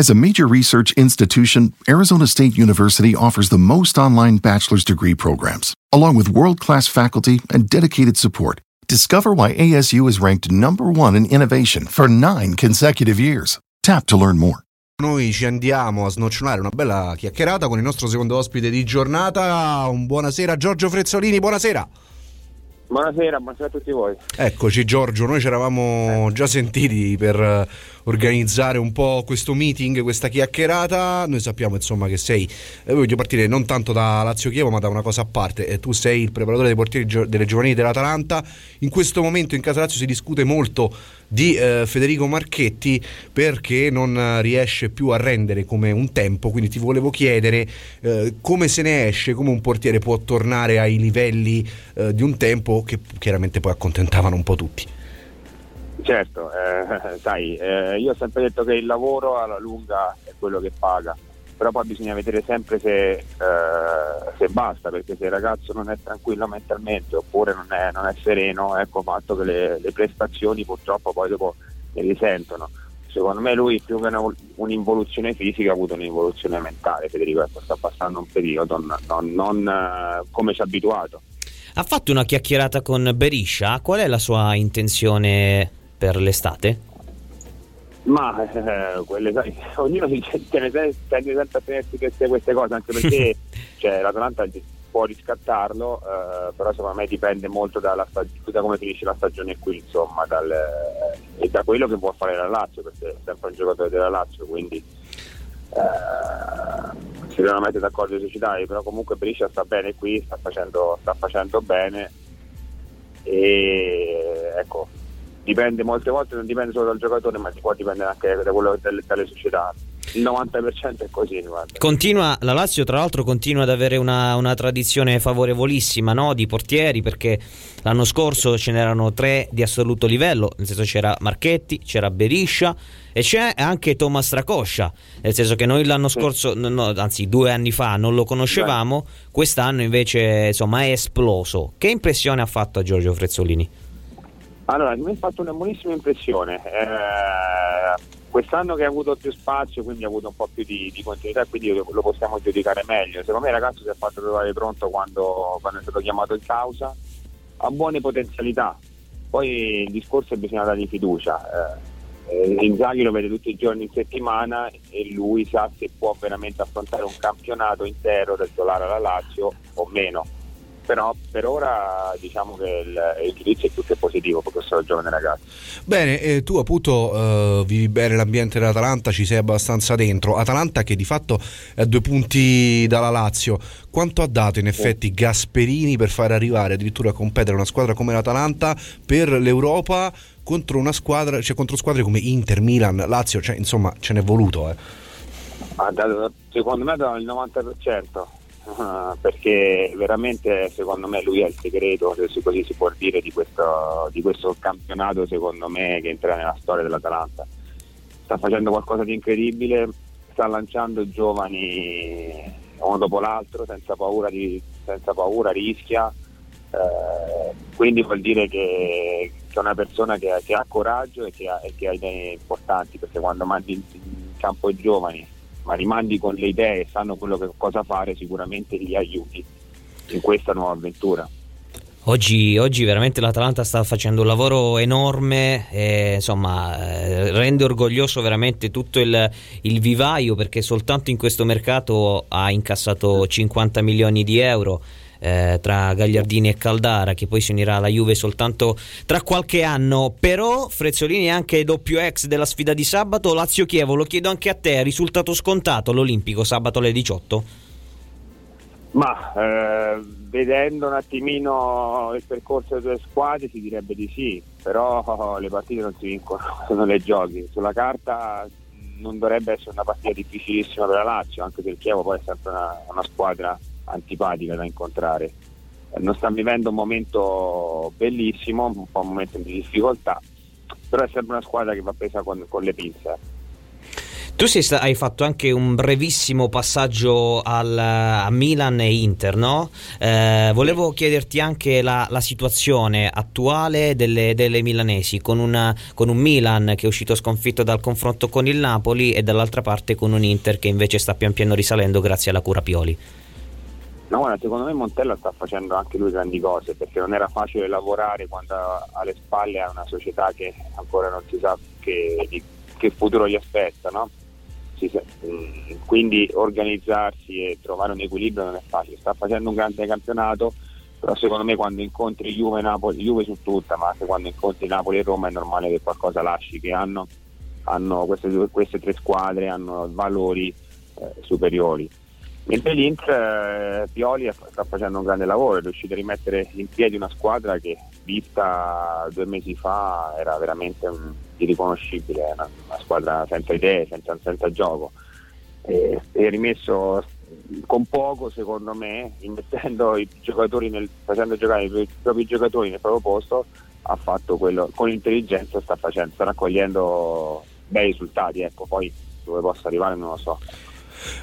As a major research institution, Arizona State University offers the most online bachelor's degree programs, along with world class faculty and dedicated support. Discover why ASU is ranked number one in innovation for nine consecutive years. Tap to learn more. Noi ci andiamo a snocciolare una bella chiacchierata con il nostro secondo ospite di giornata. Un buonasera Giorgio Frezzolini, buonasera. Buonasera, buonasera a tutti voi. Eccoci Giorgio, noi ci eravamo già sentiti per organizzare un po' questo meeting, questa chiacchierata. Noi sappiamo insomma che sei, eh, voglio partire non tanto da Lazio Chievo ma da una cosa a parte, eh, tu sei il preparatore dei portieri gio- delle giovanili dell'Atalanta, in questo momento in Casa Lazio si discute molto di eh, Federico Marchetti perché non riesce più a rendere come un tempo, quindi ti volevo chiedere eh, come se ne esce, come un portiere può tornare ai livelli eh, di un tempo che chiaramente poi accontentavano un po' tutti. Certo, eh, sai, eh, io ho sempre detto che il lavoro alla lunga è quello che paga, però poi bisogna vedere sempre se, eh, se basta, perché se il ragazzo non è tranquillo mentalmente oppure non è, non è sereno, ecco fatto che le, le, prestazioni purtroppo poi dopo ne risentono. Secondo me lui più che una, un'involuzione fisica ha avuto un'involuzione mentale, Federico, ecco, sta passando un periodo non, non, non eh, come ci ha abituato. Ha fatto una chiacchierata con Beriscia, qual è la sua intenzione per l'estate? Ma eh, quelle, ognuno si tiene sempre a tenersi queste, queste cose, anche perché cioè, l'Atalanta può riscattarlo, eh, però secondo me dipende molto dalla da come finisce la stagione qui, insomma, dal, eh, e da quello che può fare la Lazio, perché è sempre un giocatore della Lazio, quindi eh, si devono mettere d'accordo i societari, però comunque Brescia sta bene qui, sta facendo, sta facendo bene. E ecco dipende molte volte non dipende solo dal giocatore ma può dipendere anche da quello dalle, dalle società il 90% è così continua, la Lazio tra l'altro continua ad avere una, una tradizione favorevolissima no? di portieri perché l'anno scorso ce n'erano tre di assoluto livello nel senso c'era Marchetti, c'era Beriscia e c'è anche Thomas Tracoscia nel senso che noi l'anno scorso no, anzi due anni fa non lo conoscevamo quest'anno invece insomma è esploso che impressione ha fatto a Giorgio Frezzolini? Allora, mi ha fatto una buonissima impressione. Eh, quest'anno che ha avuto più spazio, quindi ha avuto un po' più di, di continuità, quindi lo, possiamo giudicare meglio. Secondo me il ragazzo si è fatto trovare pronto quando, quando è stato chiamato in causa, ha buone potenzialità. Poi il discorso è che bisogna dargli fiducia. Eh, Inzaghi lo vede tutti i giorni in settimana e lui sa se può veramente affrontare un campionato intero del solare alla Lazio o meno però per ora diciamo che il, il giudizio è più che positivo per questo giovane ragazzo. Bene, eh, tu appunto uh, vivi bene l'ambiente dell'Atalanta, ci sei abbastanza dentro. Atalanta che di fatto è a due punti dalla Lazio, quanto ha dato in effetti sì. Gasperini per far arrivare addirittura a competere una squadra come l'Atalanta per l'Europa contro una squadra, cioè contro squadre come Inter, Milan, Lazio, cioè insomma ce n'è voluto. Eh. secondo me da il 90% uh, perché veramente secondo me lui è il segreto, se così si può dire, di questo, di questo campionato secondo me che entra nella storia dell'Atalanta. Sta facendo qualcosa di incredibile, sta lanciando giovani uno dopo l'altro senza paura, di, senza paura rischia. Eh, quindi vuol dire che, che, è una persona che, che ha coraggio e che ha, e che ha, idee importanti perché quando mandi in campo i giovani ma rimandi con le idee e sanno quello che cosa fare, sicuramente li aiuti in questa nuova avventura. Oggi, oggi, veramente l'Atalanta sta facendo un lavoro enorme, e, insomma, eh, rende orgoglioso veramente tutto il, il, vivaio perché soltanto in questo mercato ha incassato 50 milioni di euro eh, tra Gagliardini e Caldara che poi si unirà alla Juve soltanto tra qualche anno però Frezzolini è anche doppio ex della sfida di sabato Lazio-Chievo lo chiedo anche a te risultato scontato l'Olimpico sabato alle 18? Ma eh, vedendo un attimino il percorso delle due squadre si direbbe di sì, però le partite non si vincono, sono le giochi. Sulla carta non dovrebbe essere una partita difficilissima per la Lazio, anche se il Chievo poi è sempre una, una squadra antipatica da incontrare. Non sta vivendo un momento bellissimo, un po' un momento di difficoltà, però è sempre una squadra che va presa con, con le pinze. Tu sei, hai fatto anche un brevissimo passaggio al, a Milan e Inter, no? Eh, volevo chiederti anche la, la situazione attuale delle, delle milanesi, con, una, con, un Milan che è uscito sconfitto dal confronto con il Napoli e dall'altra parte con un Inter che invece sta pian piano risalendo grazie alla cura Pioli. No, guarda, secondo me Montella sta facendo anche lui grandi cose perché non era facile lavorare quando alle spalle ha una società che ancora non si sa che, di, che futuro gli aspetta, no? si, mm, quindi organizzarsi e trovare un equilibrio non è facile. Sta facendo un grande campionato, però secondo me quando incontri Juve, Napoli, Juve su tutta, ma anche quando incontri Napoli e Roma è normale che qualcosa lasci, che hanno, hanno queste, queste, tre squadre, hanno valori eh, superiori Mentre l'Inter, eh, Pioli sta facendo un grande lavoro, è riuscito a rimettere in piedi una squadra che vista due mesi fa era veramente un, irriconoscibile, una, una, squadra senza idee, senza, senza gioco. E, e rimesso con poco secondo me, immettendo i giocatori nel, facendo giocare i propri giocatori nel proprio posto, ha fatto quello, con intelligenza sta facendo, sta raccogliendo bei risultati, ecco, poi dove possa arrivare non lo so.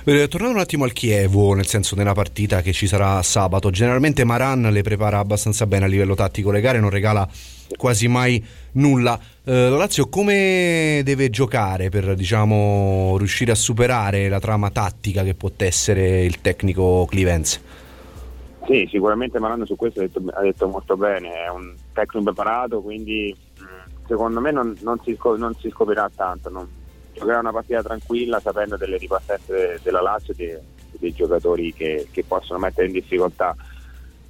Eh, tornando un attimo al Chievo, nel senso nella partita che ci sarà sabato, generalmente Maran le prepara abbastanza bene a livello tattico, le gare non regala quasi mai nulla. Eh, la Lazio come deve giocare per diciamo, riuscire a superare la trama tattica che può essere il tecnico Clivenze? Sì, sicuramente Maran su questo ha detto, ha detto, molto bene, è un tecnico preparato, quindi mm, secondo me non, non, si, non si, scoprirà tanto. Non, giocare una partita tranquilla sapendo delle ripartenze della Lazio e dei, dei giocatori che, che, possono mettere in difficoltà.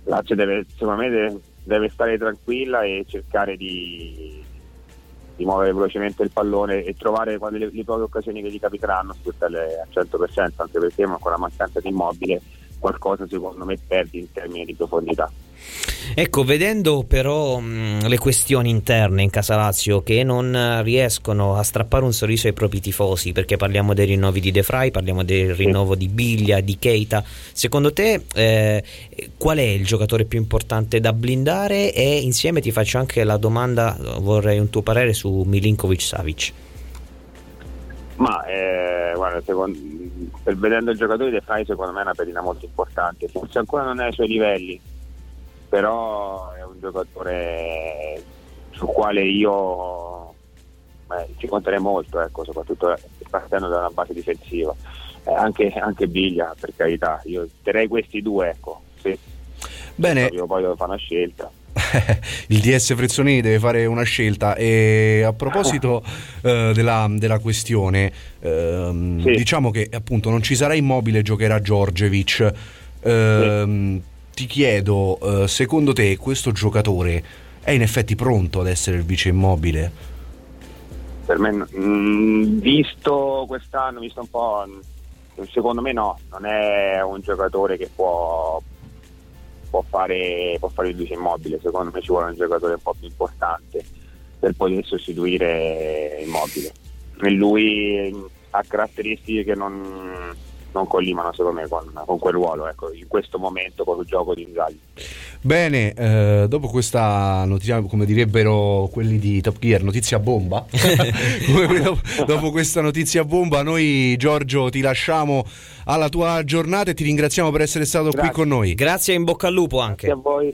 Lazio deve, secondo me deve, deve stare tranquilla e cercare di, di, muovere velocemente il pallone e trovare le, le poche occasioni che gli capiteranno sfruttarle al 100% anche perché con la mancanza di immobile qualcosa secondo me perdi in termini di profondità. Ecco, vedendo però mh, le questioni interne in Casa Lazio che non riescono a strappare un sorriso ai propri tifosi, perché parliamo dei rinnovi di De Frey, parliamo del rinnovo di Biglia, di Keita, secondo te eh, qual è il giocatore più importante da blindare? E insieme ti faccio anche la domanda, vorrei un tuo parere su Milinkovic Savic. Ma eh, guarda, secondo, per vedendo il giocatore De Frey secondo me è una pedina molto importante, forse ancora non è ai suoi livelli però è un giocatore sul quale io beh, ci conterei molto, ecco, soprattutto partendo da una base difensiva. Eh, anche, anche, Biglia, per carità, io terrei questi due, ecco. Sì. Bene. Io poi devo fare una scelta. il DS Frezzoni deve fare una scelta e a proposito eh, della, della, questione ehm, sì. diciamo che appunto non ci sarà immobile giocherà Giorgevic ehm, sì ti chiedo, eh, secondo te questo giocatore è in effetti pronto ad essere il vice immobile? Per me, mm, visto quest'anno, visto un po', secondo me no, non è un giocatore che può, può, fare, può fare il vice immobile, secondo me ci vuole un giocatore un po' più importante per poter sostituire immobile. E lui ha caratteristiche che non non collimano secondo me con, con quel ruolo ecco, in questo momento con il gioco di Inzaghi. Bene, eh, dopo questa notizia, come direbbero quelli di Top Gear, notizia bomba, dopo, dopo questa notizia bomba, noi Giorgio ti lasciamo alla tua giornata e ti ringraziamo per essere stato Grazie. qui con noi. Grazie e in bocca al lupo anche. Grazie a voi.